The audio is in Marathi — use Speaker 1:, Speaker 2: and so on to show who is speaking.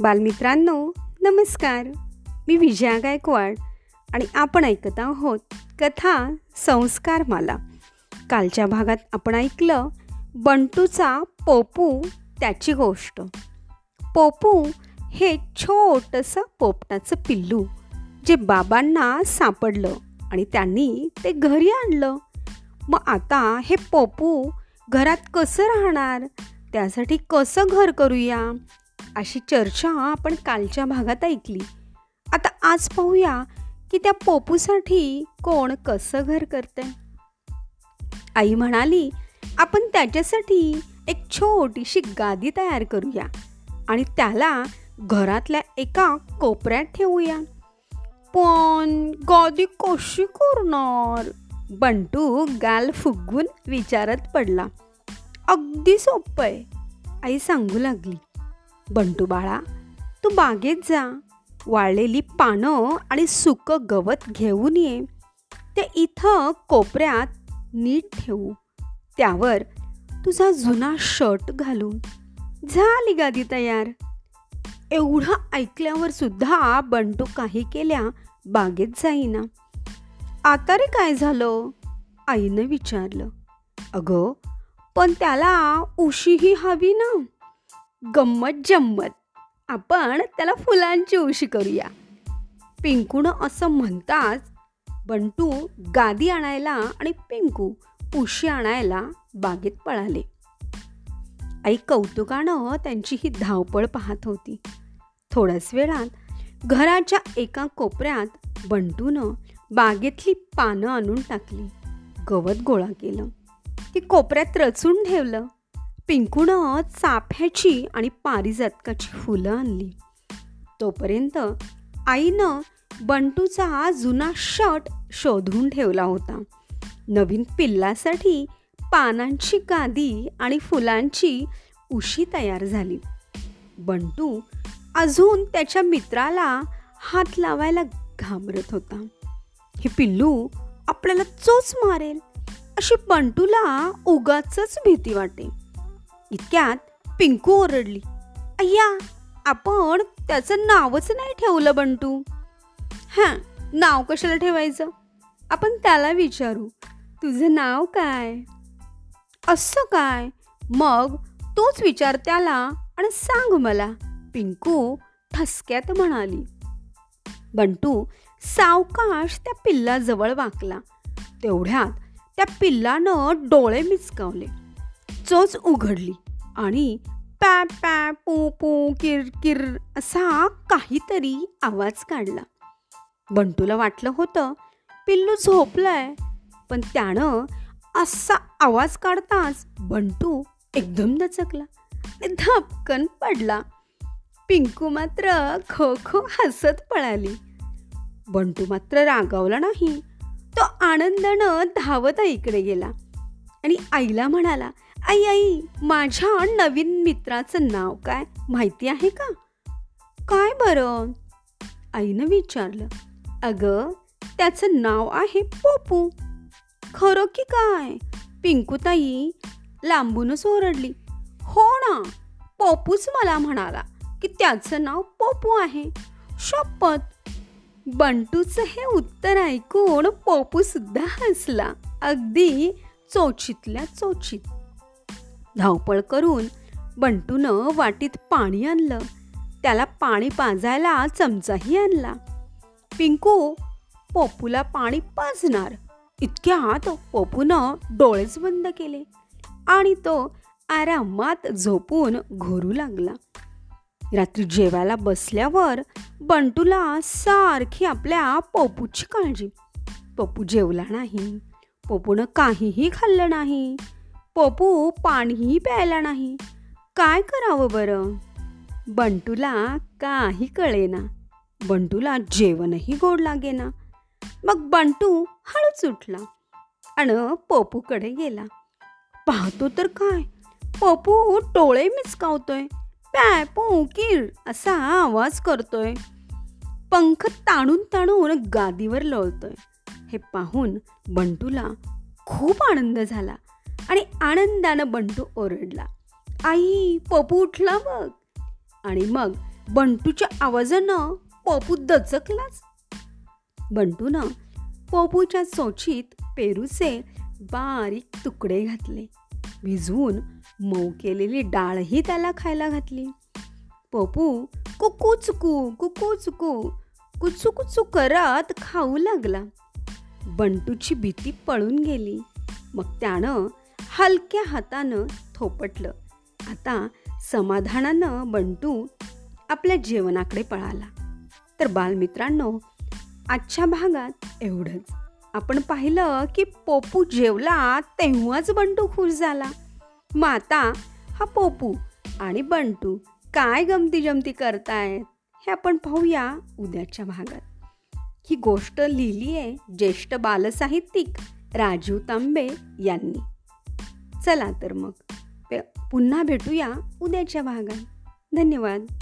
Speaker 1: बालमित्रांनो नमस्कार. मी विजया गायकवाड आणि आपण ऐकत आहोत कथा संस्कार माला कालच्या भागात आपण ऐकलं बंटूचा पोपू त्याची गोष्ट. पोपू हे छोटंसं पोपटाचं पिल्लू जे बाबांना सापडलं आणि त्यांनी ते घरी आणलं. मग आता हे पोपू घरात कसं राहणार? त्यासाठी कसं घर करूया? अशी चर्चा आपण कालच्या भागात ऐकली. आता आज पाहूया की त्या पोपूसाठी कोण कसं घर करते आई म्हणाली आपण त्याच्यासाठी एक छोटीशी गादी तयार करूया आणि त्याला घरातल्या एका कोपऱ्यात ठेवूया. पण गादी कशी करणार? बंटू गाल फुगवून विचारत पडला. अगदी सोपं आहे आई सांगू लागली. बंटू बाळा तू बागेत जा. वाळलेली पानं आणि सुकं गवत घेऊन ये. ते इथं कोपऱ्यात नीट ठेवू. त्यावर तुझा जुना शर्ट घालून. झाली गादी तयार. एवढं ऐकल्यावर सुद्धा बंटू काही केल्या बागेत जाईना. आता रे काय झालं? आईनं विचारलं. अगं पण त्याला उशीही हवी ना. गंमत जम्मत. आपण त्याला फुलांची उशी करूया. पिंकूनं असं म्हणताच बंटू गादी आणायला आणि पिंकू उशी आणायला बागेत पळाले. आई कौतुकानं त्यांची ही धावपळ पाहत होती. थोड्याच वेळात घराच्या एका कोपऱ्यात बंटूनं बागेतली पानं आणून टाकली. गवत गोळा केलं. ती कोपऱ्यात रचून ठेवलं. पिंकूनं चाफ्याची आणि पारिजातकाची फुलं आणली. तोपर्यंत आईनं बंटूचा जुना शर्ट शोधून ठेवला होता. नवीन पिल्लासाठी पानांची गादी आणि फुलांची उशी तयार झाली. बंटू अजून त्याच्या मित्राला हात लावायला घाबरत होता. हे पिल्लू आपल्याला चोच मारेल. अशी बंटूला उगाच भीती वाटे. इतक्यात पिंकू ओरडली अय्या आपण त्याचं नावच नाही ठेवलं बंटू. हां नाव कशाला ठेवायचं? आपण त्याला विचारू. तुझं नाव काय? असं काय? मग तोच विचार त्याला आणि सांग मला पिंकू ठसक्यात म्हणाली. बंटू सावकाश त्या पिल्लाजवळ वाकला. तेवढ्यात त्या पिल्लानं डोळे मिचकावले चोच उघडली. आणि पॅ पॅ पू पू किर किर असा काहीतरी आवाज काढला. बंटूला वाटलं होतं पिल्लू झोपलंय पण त्यानं असा आवाज काढताच बंटू एकदम दचकला आणि धपकन पडला. पिंकू मात्र खो खो हसत पळाली. बंटू मात्र रागावला नाही. तो आनंदानं धावत आईकडे गेला आणि आईला म्हणाला आई आई माझ्या नवीन मित्राचं नाव काय? माहिती आहे का? काय बरं? आईनं विचारलं. अगं त्याचं नाव आहे पोपू खरं की काय? पिंकूताई लांबूनच ओरडली. हो ना पोपूच मला म्हणाला की त्याचं नाव पोपू आहे. शपथ. बंटूचं हे उत्तर ऐकून पोपूसुद्धा हसला. अगदी चोचीतल्या चोचीत. धावपळ करून बंटूनं वाटीत पाणी आणलं. त्याला पाणी पाजायला चमचाही आणला. पिंकू पोपूला पाणी पाजणार. इतक्यात पोपूनं डोळेच बंद केले आणि तो आरामात झोपून घोरू लागला. रात्री जेवायला बसल्यावर बंटूला सारखी आपल्या पोपूची काळजी. पप्पू जेवला नाही. पोपूनं काहीही खाल्लं नाही. पपू पाणीही प्यायला नाही. काय करावं बरं? बंटूला काही कळेना. बंटूला जेवणही गोड लागेना. मग बंटू हळूच उठला आणि पपूकडे गेला. पाहतो तर काय? पपू टोळे मिचकावतोय पॅ पू किर असा आवाज करतोय. पंख ताणून ताणून गादीवर लोळतोय. हे पाहून बंटूला खूप आनंद झाला. आणि आनंदानं बंटू ओरडला आई पपू उठला मग आणि मग बंटूच्या आवाजानं पपू दचकलाच. बंटूनं पपूच्या चोचीत पेरूचे बारीक तुकडे घातले भिजवून मऊ केलेली डाळही त्याला खायला घातली. पपू कुकू चुकू कुकू चुकू कुचू कुचू करत खाऊ लागला. बंटूची भीती पळून गेली. मग त्यानं हलक्या हातानं थोपटलं. आता समाधानानं बंटू आपल्या जेवणाकडे पळाला. तर बालमित्रांनो आजच्या भागात एवढंच. आपण पाहिलं की पोपू जेवला तेव्हाच बंटू खुश झाला. मग आता हा पोपू आणि बंटू काय गमती जमती करतायत हे आपण पाहूया उद्याच्या भागात. ही गोष्ट लिहिली आहे ज्येष्ठ बालसाहित्यिक राजीव तांबे यांनी. चला तर मग. पुन्हा भेटूया उद्याच्या भागात. धन्यवाद.